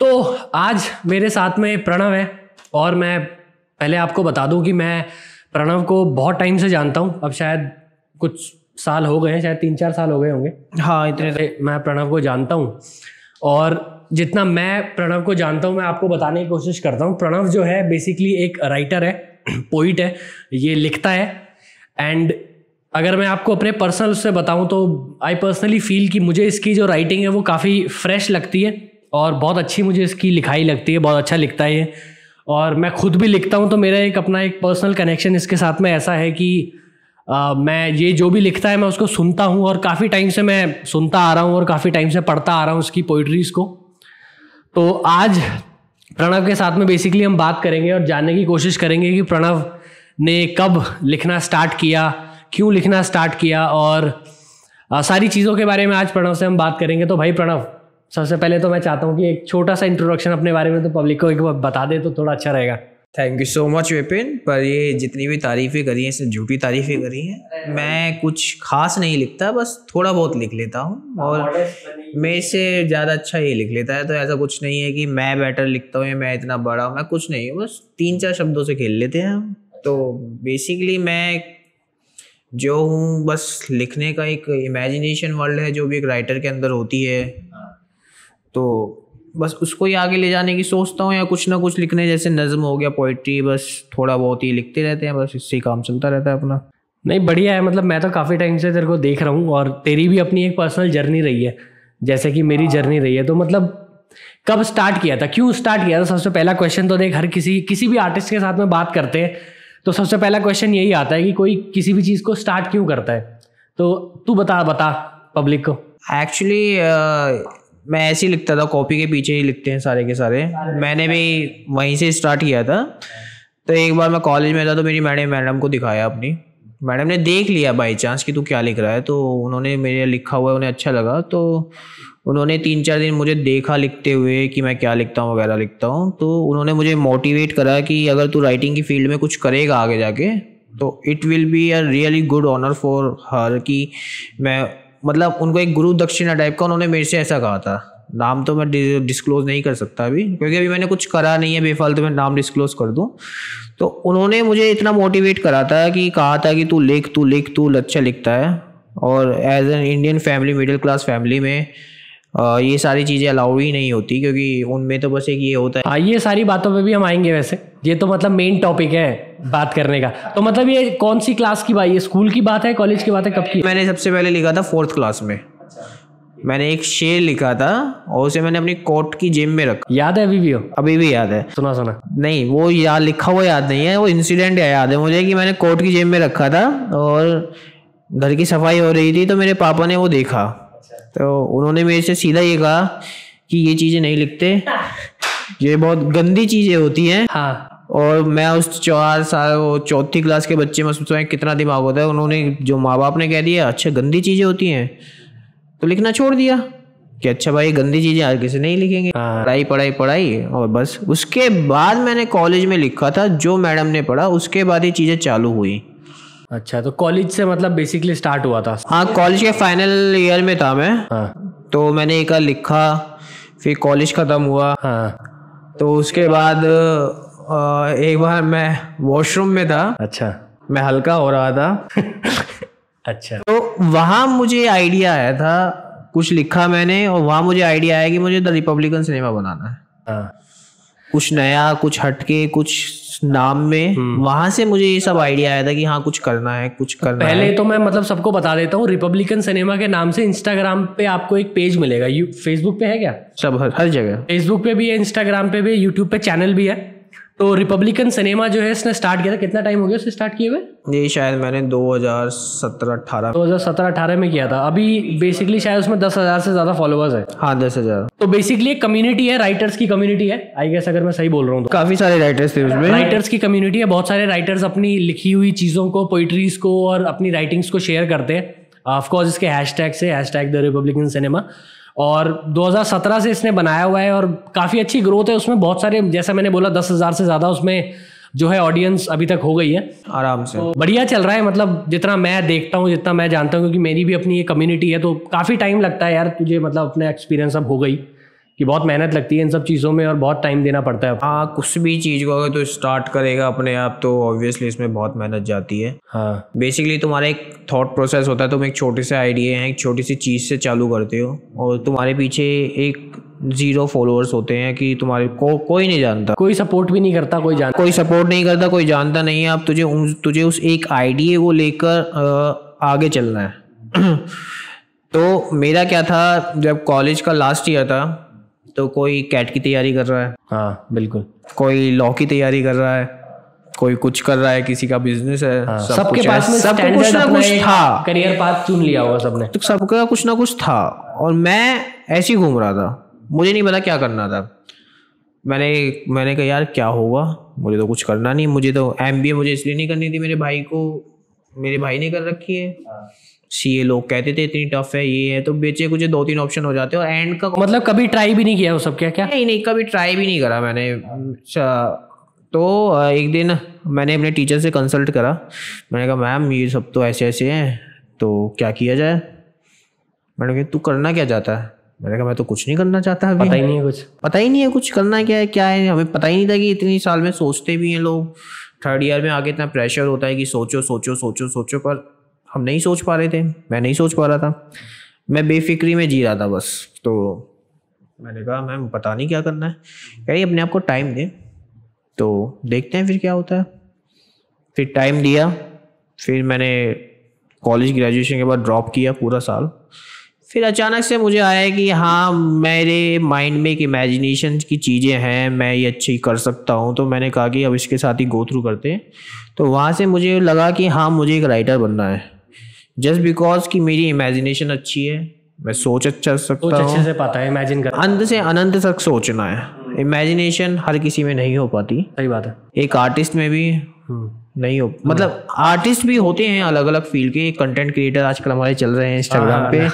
तो आज मेरे साथ में प्रणव है और मैं पहले आपको बता दूँ कि मैं प्रणव को बहुत टाइम से जानता हूँ। अब शायद कुछ साल हो गए हैं शायद तीन चार साल हो गए होंगे। हाँ इतने से मैं प्रणव को जानता हूँ और जितना मैं प्रणव को जानता हूँ मैं आपको बताने की कोशिश करता हूँ। प्रणव जो है बेसिकली एक राइटर है पोइट है ये लिखता है। एंड अगर मैं आपको अपने पर्सनल उससे बताऊँ तो आई पर्सनली फील कि मुझे इसकी जो राइटिंग है वो काफ़ी फ्रेश लगती है। और बहुत अच्छी मुझे इसकी लिखाई लगती है बहुत अच्छा लिखता है और मैं खुद भी लिखता हूँ तो मेरा एक अपना एक पर्सनल कनेक्शन इसके साथ में ऐसा है कि आ, मैं ये जो भी लिखता है मैं उसको सुनता हूँ और काफ़ी टाइम से मैं सुनता आ रहा हूँ और काफ़ी टाइम से पढ़ता आ रहा हूँ उसकी पोइट्रीज़ को। तो आज प्रणव के साथ में बेसिकली हम बात करेंगे और जानने की कोशिश करेंगे कि प्रणव ने कब लिखना स्टार्ट किया क्यों लिखना स्टार्ट किया और आ, सारी चीज़ों के बारे में आज प्रणव से हम बात करेंगे। तो भाई प्रणव सबसे पहले तो मैं चाहता हूँ कि एक छोटा सा इंट्रोडक्शन अपने बारे में तो पब्लिक को एक बार बता दे तो थोड़ा अच्छा रहेगा। Thank you so much Vipin पर ये जितनी भी तारीफ़ें करी हैं सिर्फ़ झूठी तारीफ़ें करी हैं मैं कुछ खास नहीं लिखता बस थोड़ा बहुत लिख लेता हूँ और मेरे से ज़्यादा अच्छा ये लिख लेता है तो ऐसा कुछ नहीं है कि मैं बेटर लिखता हूँ या मैं इतना बड़ा हूँ मैं कुछ नहीं हूँ बस तीन चार शब्दों से खेल लेते हैं हम। तो बेसिकली मैं जो हूँ बस लिखने का एक इमेजिनेशन वर्ल्ड है जो भी एक राइटर के अंदर होती है तो बस उसको ही आगे ले जाने की सोचता हूँ या कुछ ना कुछ लिखने जैसे नज़म हो गया पोइट्री बस थोड़ा बहुत ही लिखते रहते हैं बस इससे काम चलता रहता है अपना। नहीं बढ़िया है मतलब मैं तो काफ़ी टाइम से तेरे को देख रहा हूँ और तेरी भी अपनी एक पर्सनल जर्नी रही है जैसे कि मेरी जर्नी रही है। तो मतलब कब स्टार्ट किया था? क्यों स्टार्ट किया था? सबसे पहला क्वेश्चन तो देख हर किसी किसी भी आर्टिस्ट के साथ में बात करते हैं तो सबसे पहला क्वेश्चन यही आता है कि कोई किसी भी चीज़ को स्टार्ट क्यों करता है? तो तू बता बता पब्लिक को। एक्चुअली मैं ऐसे ही लिखता था, कॉपी के पीछे ही लिखते हैं सारे के सारे। मैंने भी वहीं से स्टार्ट किया था। तो एक बार मैं कॉलेज में था तो मेरी मैडम मैडम को दिखाया अपनी। मैडम ने देख लिया बाई चांस कि तू क्या लिख रहा है तो उन्होंने मेरे लिखा हुआ है, उन्हें अच्छा लगा। तो उन्होंने तीन चार दिन मुझे देखा लिखते हुए कि मैं क्या लिखता हूँ, वगैरह लिखता हूँ। तो उन्होंने मुझे मोटिवेट करा कि अगर तू राइटिंग की फ़ील्ड में कुछ करेगा आगे जाके तो it will be a really good honour for her कि मैं मतलब उनको एक गुरु दक्षिणा टाइप का उन्होंने मेरे से ऐसा कहा था। नाम तो मैं डिस्क्लोज नहीं कर सकता अभी, क्योंकि अभी मैंने कुछ करा नहीं है, बेफालतू तो मैं नाम डिस्क्लोज कर दूँ। तो उन्होंने मुझे इतना मोटिवेट करा था कि कहा था कि तू लिख तू लिख, तू अच्छा लिखता है। और as an Indian family middle class family में ये सारी चीज़ें अलाउड ही नहीं होती, क्योंकि उनमें तो बस एक ये होता है। हाँ ये सारी बातों पे भी हम आएँगे वैसे। ये तो मतलब मेन टॉपिक है। बात करने का। तो मतलब ये कौन सी क्लास की बात ये स्कूल की बात है कॉलेज की बात है कब की? मैंने सबसे पहले लिखा था फोर्थ क्लास में। मैंने एक शेर लिखा था और उसे मैंने अपनी कोट की जेब में रखा। याद है अभी भी हो? अभी भी याद है। सुना सुना। नहीं वो याद लिखा हुआ याद नहीं है वो इंसिडेंट याद है मुझे कि मैंने कोट की जेब में रखा था और घर की सफ़ाई हो रही थी तो मेरे पापा ने वो देखा। तो उन्होंने मेरे से सीधा ये कहा कि ये चीज़ें नहीं लिखते। ये बहुत गंदी चीज़ें होती हैं। हाँ। और मैं उस चार साल चौथी क्लास के बच्चे में सोचा कितना दिमाग होता है। उन्होंने जो माँ बाप ने कह दिया अच्छा गंदी चीज़ें होती हैं। तो लिखना छोड़ दिया कि अच्छा भाई गंदी चीज़ें आज किसी नहीं लिखेंगे। हाँ। पढ़ाई पढ़ाई पढ़ाई और बस। उसके बाद मैंने कॉलेज में लिखा था जो मैडम ने पढ़ा उसके बाद ही चीज़ें चालू हुई। अच्छा तो कॉलेज से मतलब बेसिकली स्टार्ट हुआ था? हाँ कॉलेज के फाइनल ईयर में था मैं। हाँ। तो मैंने एक लिखा फिर कॉलेज ख़त्म हुआ। हाँ। तो उसके बाद एक बार मैं वॉशरूम में था। अच्छा। मैं हल्का हो रहा था। अच्छा। तो वहाँ मुझे आइडिया आया था। कुछ लिखा मैंने और वहाँ मुझे आइडिया आया कि मुझे द रिपब्लिकन सिनेमा बनाना है। हाँ। कुछ नया कुछ हटके कुछ नाम में। हम्म। वहाँ से मुझे ये सब आइडिया आया था कि हाँ कुछ करना है कुछ करना पहले है। तो मैं मतलब सबको बता देता हूँ रिपब्लिकन सिनेमा के नाम से इंस्टाग्राम पे आपको एक पेज मिलेगा। फेसबुक पे है क्या? सब हर, हर जगह। फेसबुक पे भी है इंस्टाग्राम पे भी यूट्यूब पे चैनल भी है। तो रिपब्लिकन सिनेमा जो है इसने स्टार्ट किया था। कितना टाइम हो गया उसने स्टार्ट किए हुए? ये शायद मैंने 2017 18 2017 18 में किया था। अभी बेसिकली शायद उसमें दस हज़ार से ज़्यादा फॉलोअर्स है। हाँ दस हज़ार। तो बेसिकली एक कम्युनिटी है राइटर्स की कम्युनिटी है। आई गेस अगर मैं सही बोल रहा हूँ तो। काफ़ी सारे राइटर्स थे उसमें। राइटर्स की कम्युनिटी है। बहुत सारे राइटर्स अपनी लिखी हुई चीज़ों को पोइट्रीज को और अपनी राइटिंग्स को शेयर करते हैं। ऑफकोर्स इसके हैश टैग से hashtag the republican cinema और 2017 से इसने बनाया हुआ है और काफ़ी अच्छी ग्रोथ है। उसमें बहुत सारे जैसा मैंने बोला दस हज़ार से ज़्यादा उसमें जो है ऑडियंस अभी तक हो गई है। आराम से। तो बढ़िया चल रहा है मतलब जितना मैं देखता हूँ जितना मैं जानता हूँ क्योंकि मेरी भी अपनी ये कम्युनिटी है तो काफ़ी टाइम लगता है यार तुझे मतलब अपना एक्सपीरियंस अब हो गई। कि बहुत मेहनत लगती है इन सब चीज़ों में और बहुत टाइम देना पड़ता है हाँ कुछ भी चीज़ को अगर तो स्टार्ट करेगा अपने आप तो ऑब्वियसली इसमें बहुत मेहनत जाती है। हाँ। बेसिकली तुम्हारा एक थॉट प्रोसेस होता है तुम एक छोटे से आइडिया है एक छोटी सी चीज़ से चालू करते हो और तुम्हारे पीछे एक ज़ीरो फॉलोअर्स होते हैं कि तुम्हारे को कोई नहीं जानता। कोई सपोर्ट भी नहीं करता कोई जानता कोई सपोर्ट नहीं करता कोई जानता नहीं है। अब तुझे उन, तुझे उस एक आइडिया को लेकर आगे चलना है। तो मेरा क्या था जब कॉलेज का लास्ट ईयर था तो कोई कैट की तैयारी कर रहा है। हाँ बिल्कुल। कोई लॉ की तैयारी कर रहा है। कोई कुछ कर रहा है किसी का बिज़नेस है। हाँ, सब सबके पास है, में सबको कुछ ना कुछ था। करियर पाथ चुन लिया होगा सबने। तो सबका कुछ ना कुछ था। और मैं ऐसे ही घूम रहा था। मुझे नहीं पता क्या करना था। मैंने मैंने कहा यार क्या होगा? मुझे तो कुछ करना नहीं। मुझे तो एमबीए मुझे इसलिए नहीं करनी थी। मेरे भाई को मेरे भाई ने कर रखी है। सी ए लोग कहते थे इतनी टफ है ये है। तो बेचे कुछ दो तीन ऑप्शन हो जाते हैं और एंड का मतलब कभी ट्राई भी नहीं किया वो सब क्या क्या? नहीं नहीं कभी ट्राई भी नहीं करा मैंने। अच्छा, तो एक दिन मैंने अपने टीचर से कंसल्ट करा। मैंने कहा मैम ये सब तो ऐसे ऐसे हैं तो क्या किया जाए? मैंने कहा तू करना क्या चाहता है? मैंने कहा मैं तो कुछ नहीं करना चाहता अभी। पता ही नहीं है कुछ। पता ही नहीं है कुछ करना क्या है क्या है? हमें पता ही नहीं था कि इतनी साल में सोचते भी हैं लोग। थर्ड ईयर में आगे इतना प्रेशर होता है कि सोचो सोचो सोचो सोचो पर हम नहीं सोच पा रहे थे, मैं नहीं सोच पा रहा था। मैं बेफिक्री में जी रहा था बस तो मैंने कहा, मैम, पता नहीं क्या करना है। कह अपने आप को टाइम दे। तो देखते हैं फिर क्या होता है। फिर टाइम दिया, फिर मैंने कॉलेज ग्रेजुएशन के बाद ड्रॉप किया पूरा साल। फिर अचानक से मुझे आया कि हाँ मेरे माइंड में एक इमेजिनेशन की चीज़ें हैं, मैं ये अच्छी कर सकता हूँ। तो मैंने कहा कि, अब इसके साथ ही गो थ्रू करते हैं। तो वहाँ से मुझे लगा कि हाँ मुझे एक राइटर बनना है। जस्ट बिकॉज़ कि मेरी इमेजिनेशन अच्छी है मैं सोच अच्छा सकता हूँ अच्छे से पता है इमेजिन कर अंत से अनंत तक सोचना है। इमेजिनेशन हर किसी में नहीं हो पाती। सही बात है। एक आर्टिस्ट में भी हम्म। नहीं हो मतलब आर्टिस्ट भी होते हैं अलग अलग फ़ील्ड के कंटेंट क्रिएटर आजकल हमारे चल रहे हैं इंस्टाग्राम पे।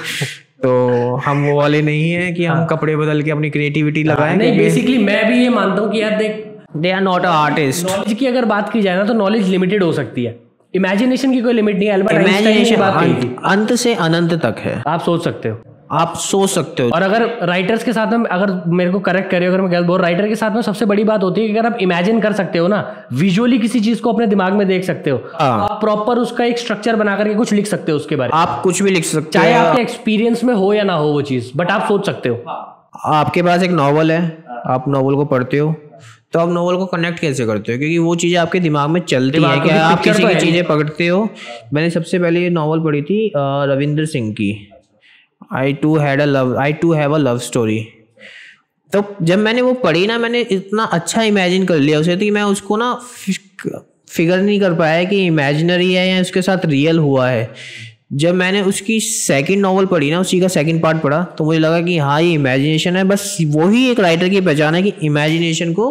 तो हम वो वाले नहीं है कि हम कपड़े बदल के अपनी क्रिएटिविटी लगाएँ। नहीं बेसिकली मैं भी ये मानता हूँ कि यार देख they are not a artist knowledge की अगर बात की जाए ना तो नॉलेज लिमिटेड हो सकती है। इमेजिनेशन की कोई लिमिट नहीं है अल्बर्ट आइंस्टाइन बात कही अंत से अनंत तक है। आप सोच सकते हो। आप सोच सकते हो। और अगर राइटर्स के साथ में अगर मेरे को करेक्ट करे अगर मैं गलत बोल राइटर के साथ में सबसे बड़ी बात होती है कि अगर आप इमेजिन कर सकते हो ना विजुअली किसी चीज़ को अपने दिमाग में देख सकते हो। हाँ। आप प्रॉपर उसका एक स्ट्रक्चर बना करके कुछ लिख सकते हो उसके बारे में। आप कुछ भी लिख सकते चाहे आपके एक्सपीरियंस में हो या ना हो वो चीज़ बट आप सोच सकते हो। आपके पास एक नॉवल है आप नॉवल को पढ़ते हो। तो आप नॉवल को कनेक्ट कैसे करते हो? क्योंकि वो चीज़ें आपके दिमाग में चलती है क्या आप किसी तो की चीज़ें पकड़ते हो। मैंने सबसे पहले ये नॉवल पढ़ी थी रविंद्र सिंह की। I too had a love I too have a love story तो जब मैंने वो पढ़ी ना मैंने इतना अच्छा इमेजिन कर लिया उसे तो कि मैं उसको ना फिगर नहीं कर पाया कि इमेजिनरी है या उसके साथ रियल हुआ है। जब मैंने उसकी सेकंड नॉवल पढ़ी ना उसी का सेकंड पार्ट पढ़ा तो मुझे लगा कि हाँ ये इमेजिनेशन है। बस वही एक राइटर की पहचान है कि इमेजिनेशन को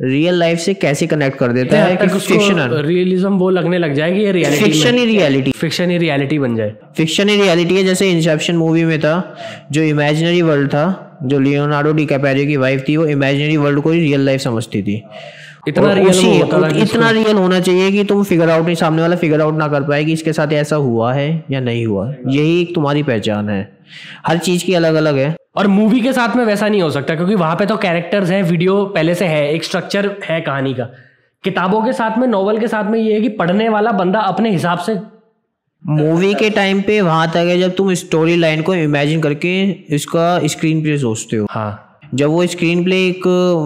रियल लाइफ से कैसे कनेक्ट कर देता है कि फिक्शन रियलिज्म वो लगने लग जाए कि ये रियलिटी फिक्शन ही रियलिटी फिक्शन ही रियलिटी बन जाए। फिक्शन ही रियलिटी है जैसे इंसेप्शन मूवी में था जो इमेजिनरी वर्ल्ड था जो लियोनार्डो डी कैपेरियो की वाइफ थी वो इमेजिनरी वर्ल्ड को ही रियल लाइफ समझती थी। इतना रियल उसी- होता इतना रियल होना चाहिए कि तुम फिगर आउट नहीं सामने वाला फिगर आउट ना कर पाए कि इसके साथ ऐसा हुआ है या नहीं हुआ यही एक तुम्हारी पहचान है। हर चीज़ की अलग अलग है। और मूवी के साथ में वैसा नहीं हो सकता क्योंकि वहाँ पे तो कैरेक्टर्स हैं वीडियो पहले से है एक स्ट्रक्चर है कहानी का। किताबों के साथ में नॉवल के साथ में ये है कि पढ़ने वाला बंदा अपने हिसाब से मूवी के टाइम पे वहाँ तक है जब तुम स्टोरी लाइन को इमेजिन करके इसका स्क्रीन पे सोचते हो। हाँ। जब वो स्क्रीन प्ले एक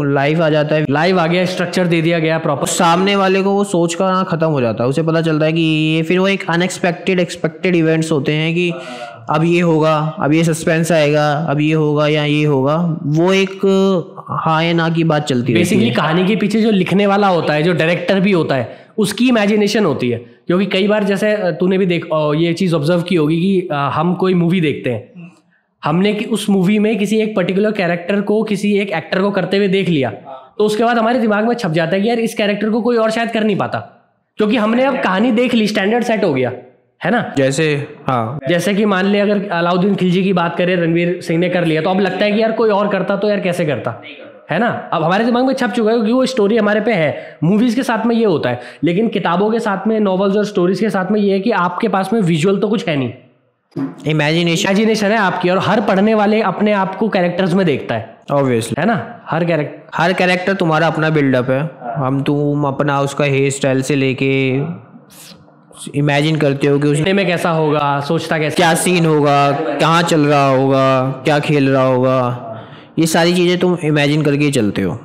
लाइव आ जाता है लाइव आ गया स्ट्रक्चर दे दिया गया प्रॉपर सामने वाले को वो सोच कर खत्म हो जाता है। उसे पता चलता है कि ये फिर वो एक अनएक्सपेक्टेड एक्सपेक्टेड इवेंट्स होते हैं कि अब ये होगा अब ये सस्पेंस आएगा अब ये होगा या ये होगा। वो एक हाँ या ना की बात चलती है। बेसिकली कहानी के पीछे जो लिखने वाला होता है जो डायरेक्टर भी होता है उसकी इमेजिनेशन होती है। क्योंकि कई बार जैसे तूने भी देख ये चीज़ ऑब्ज़र्व की होगी कि हम कोई मूवी देखते हैं। हमने कि- उस मूवी में किसी एक पर्टिकुलर कैरेक्टर को किसी एक एक्टर को करते हुए देख लिया। तो उसके बाद हमारे दिमाग में छप जाता है कि यार इस कैरेक्टर को कोई और शायद कर नहीं पाता। क्योंकि हमने अब कहानी देख ली स्टैंडर्ड सेट हो गया है ना? जैसे हाँ। जैसे कि मान ले अगर अलाउद्दीन खिलजी की बात करें रणवीर सिंह ने कर लिया तो अब लगता है कि यार कोई और करता तो यार कैसे करता? है ना? अब हमारे दिमाग में छप चुका है क्योंकि वो स्टोरी हमारे पे है। मूवीज़ के साथ में ये होता है। लेकिन किताबों के साथ में नॉवेल्स और स्टोरीज के साथ में ये है कि आपके पास में विजुअल तो कुछ है नहीं। इमेजिनेशन इमेजिनेशन है आपकी और हर पढ़ने वाले अपने आप को कैरेक्टर्स में देखता है। ऑब्वियसली है ना? हर कैरेक्टर हर कैरेक्टर तुम्हारा अपना बिल्डअप है। हम तुम अपना उसका हेयर स्टाइल से लेके इमेजिन करते हो कि उस में कैसा होगा? सोचता कैसा क्या सीन होगा? कहाँ चल रहा होगा? क्या खेल रहा होगा? ये सारी चीज़ें तुम इमेजिन करके ही चलते हो।